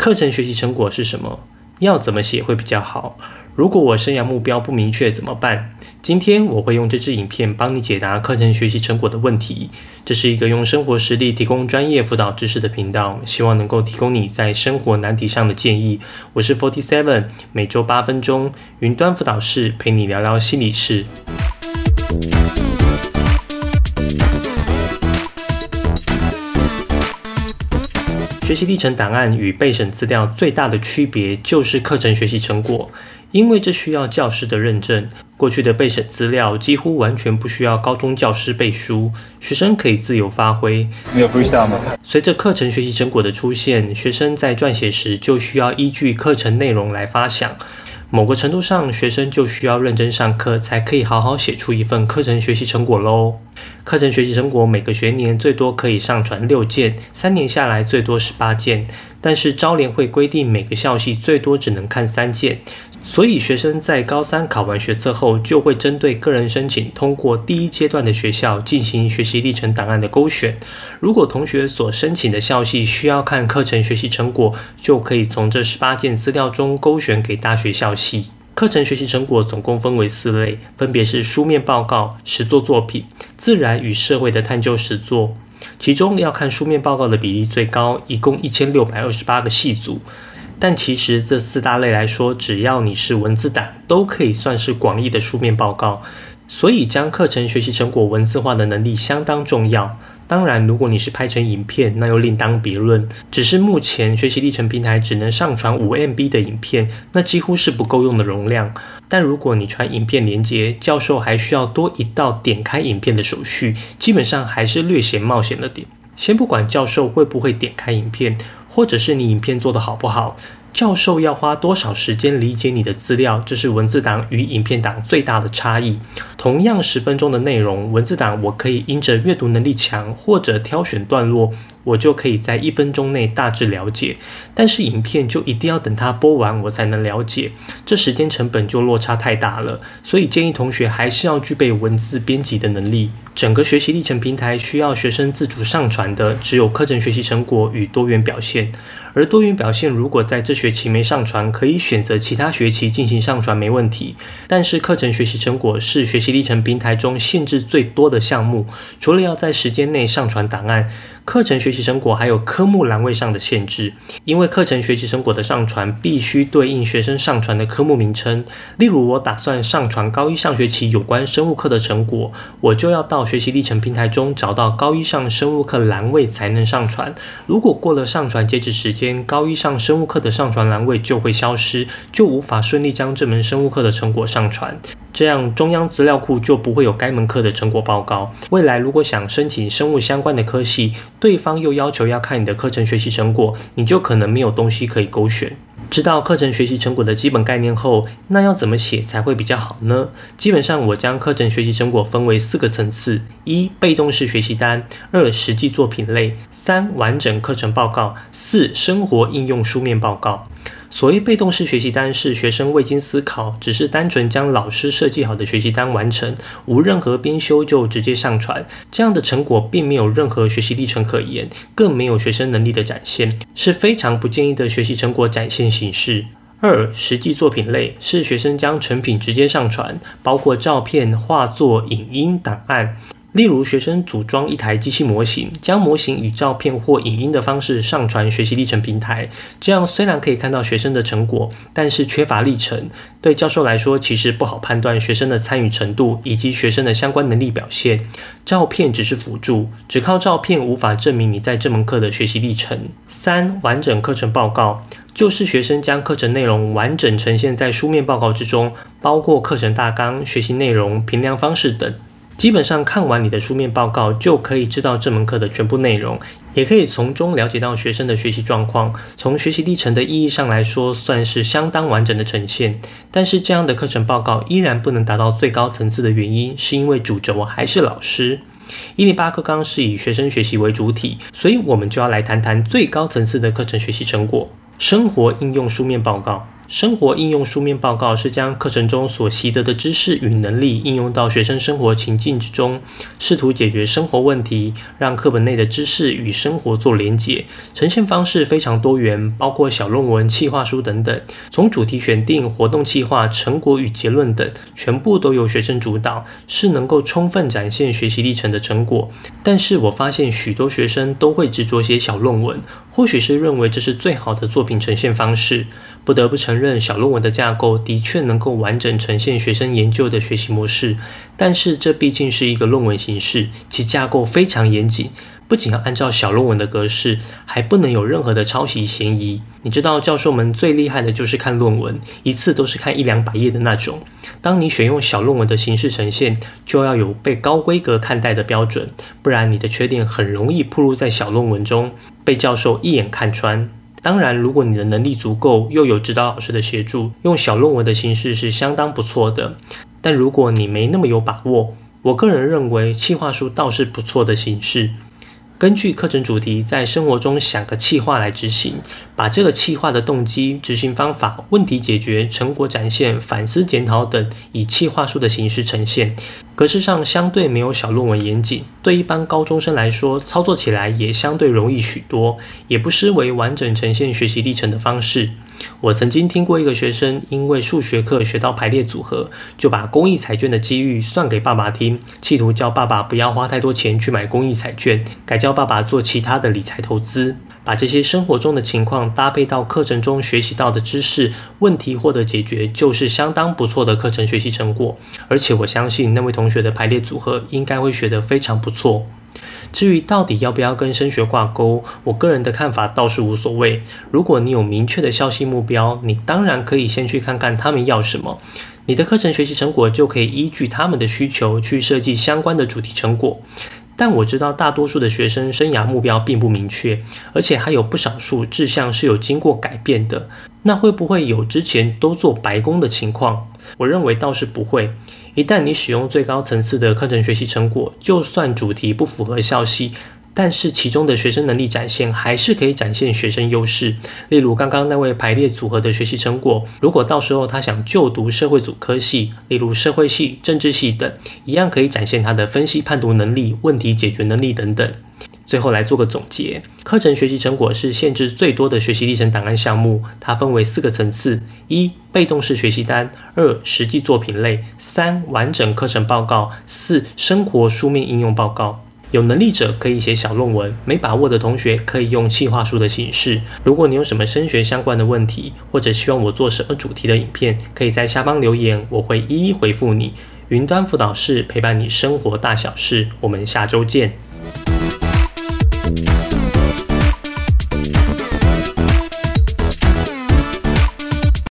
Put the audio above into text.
课程学习成果是什么？要怎么写会比较好？如果我生涯目标不明确怎么办？今天我会用这支影片帮你解答课程学习成果的问题。这是一个用生活实例提供专业辅导知识的频道，希望能够提供你在生活难题上的建议。我是 Forty Seven，每周八分钟云端辅导室陪你聊聊心理事。学习历程档案与备审资料最大的区别就是课程学习成果，因为这需要教师的认证。过去的备审资料几乎完全不需要高中教师背书，学生可以自由发挥。你有 freestyle 吗？随着课程学习成果的出现，学生在撰写时就需要依据课程内容来发想。某个程度上，学生就需要认真上课，才可以好好写出一份课程学习成果喽。课程学习成果每个学年最多可以上传六件，三年下来最多十八件。但是招联会规定每个校系最多只能看三件，所以学生在高三考完学测后，就会针对个人申请通过第一阶段的学校进行学习历程档案的勾选。如果同学所申请的校系需要看课程学习成果，就可以从这十八件资料中勾选给大学校系。课程学习成果总共分为四类，分别是书面报告、实作作品、自然与社会的探究实作。其中要看书面报告的比例最高，一共一千六百二十八个系组。但其实这四大类来说，只要你是文字党，都可以算是广义的书面报告。所以将课程学习成果文字化的能力相当重要。当然，如果你是拍成影片，那又另当别论。只是目前学习历程平台只能上传五 MB 的影片，那几乎是不够用的容量。但如果你传影片连接，教授还需要多一道点开影片的手续，基本上还是略显冒险了点。先不管教授会不会点开影片，或者是你影片做得好不好。教授要花多少时间理解你的资料？这是文字档与影片档最大的差异。同样十分钟的内容，文字档我可以因着阅读能力强，或者挑选段落。我就可以在一分钟内大致了解，但是影片就一定要等它播完我才能了解，这时间成本就落差太大了。所以建议同学还是要具备文字编辑的能力。整个学习历程平台需要学生自主上传的只有课程学习成果与多元表现，而多元表现如果在这学期没上传，可以选择其他学期进行上传没问题。但是课程学习成果是学习历程平台中限制最多的项目，除了要在时间内上传档案。课程学习成果还有科目栏位上的限制，因为课程学习成果的上传必须对应学生上传的科目名称。例如，我打算上传高一上学期有关生物课的成果，我就要到学习历程平台中找到高一上生物课栏位才能上传。如果过了上传截止时间，高一上生物课的上传栏位就会消失，就无法顺利将这门生物课的成果上传。这样中央资料库就不会有该门课的成果报告。未来如果想申请生物相关的科系，对方又要求要看你的课程学习成果，你就可能没有东西可以勾选。知道课程学习成果的基本概念后，那要怎么写才会比较好呢？基本上我将课程学习成果分为四个层次：一、被动式学习单；二、实际作品类；三、完整课程报告；四、生活应用书面报告。所谓被动式学习单，是学生未经思考，只是单纯将老师设计好的学习单完成，无任何编修就直接上传。这样的成果并没有任何学习历程可言，更没有学生能力的展现，是非常不建议的学习成果展现形式。二、实际作品类是学生将成品直接上传，包括照片、画作、影音档案。例如，学生组装一台机器模型，将模型以照片或影音的方式上传学习历程平台。这样虽然可以看到学生的成果，但是缺乏历程。对教授来说，其实不好判断学生的参与程度以及学生的相关能力表现。照片只是辅助，只靠照片无法证明你在这门课的学习历程。三、完整课程报告就是学生将课程内容完整呈现在书面报告之中，包括课程大纲、学习内容、评量方式等。基本上看完你的书面报告，就可以知道这门课的全部内容，也可以从中了解到学生的学习状况。从学习历程的意义上来说，算是相当完整的呈现。但是这样的课程报告依然不能达到最高层次的原因，是因为主轴还是老师。一零八课纲是以学生学习为主体，所以我们就要来谈谈最高层次的课程学习成果——生活应用书面报告。生活应用书面报告是将课程中所习得的知识与能力应用到学生生活情境之中，试图解决生活问题，让课本内的知识与生活做连结。呈现方式非常多元，包括小论文、企划书等等。从主题选定、活动计划、成果与结论等，全部都由学生主导，是能够充分展现学习历程的成果。但是我发现许多学生都会执着写小论文，或许是认为这是最好的作品呈现方式。不得不承认，小论文的架构的确能够完整呈现学生研究的学习模式，但是这毕竟是一个论文形式，其架构非常严谨，不仅要按照小论文的格式，还不能有任何的抄袭嫌疑。你知道，教授们最厉害的就是看论文，一次都是看一两百页的那种。当你选用小论文的形式呈现，就要有被高规格看待的标准，不然你的缺点很容易暴露在小论文中，被教授一眼看穿。当然，如果你的能力足够，又有指导老师的协助，用小论文的形式是相当不错的。但如果你没那么有把握，我个人认为企划书倒是不错的形式。根据课程主题，在生活中想个企划来执行，把这个企划的动机、执行方法、问题解决、成果展现、反思检讨等，以企划书的形式呈现。格式上相对没有小论文严谨，对一般高中生来说，操作起来也相对容易许多，也不失为完整呈现学习历程的方式。我曾经听过一个学生，因为数学课学到排列组合，就把公益彩券的机遇算给爸爸听，企图叫爸爸不要花太多钱去买公益彩券，改教爸爸做其他的理财投资。把这些生活中的情况搭配到课程中学习到的知识，问题获得解决，就是相当不错的课程学习成果。而且我相信那位同学的排列组合应该会学得非常不错。至于到底要不要跟升学挂钩，我个人的看法倒是无所谓。如果你有明确的校系目标，你当然可以先去看看他们要什么，你的课程学习成果就可以依据他们的需求去设计相关的主题成果。但我知道大多数的学生生涯目标并不明确，而且还有不少数志向是有经过改变的。那会不会有之前都做白工的情况？我认为倒是不会。一旦你使用最高层次的课程学习成果，就算主题不符合校系。但是其中的学生能力展现还是可以展现学生优势，例如刚刚那位排列组合的学习成果，如果到时候他想就读社会组科系，例如社会系、政治系等，一样可以展现他的分析判读能力、问题解决能力等等。最后来做个总结，课程学习成果是限制最多的学习历程档案项目，它分为四个层次：一、被动式学习单；二、实际作品类；三、完整课程报告；四、生活书面应用报告。有能力者可以写小论文，没把握的同学可以用企划书的形式。如果你有什么升学相关的问题，或者希望我做什么主题的影片，可以在下方留言，我会一一回复你。云端辅导室陪伴你生活大小事，我们下周见。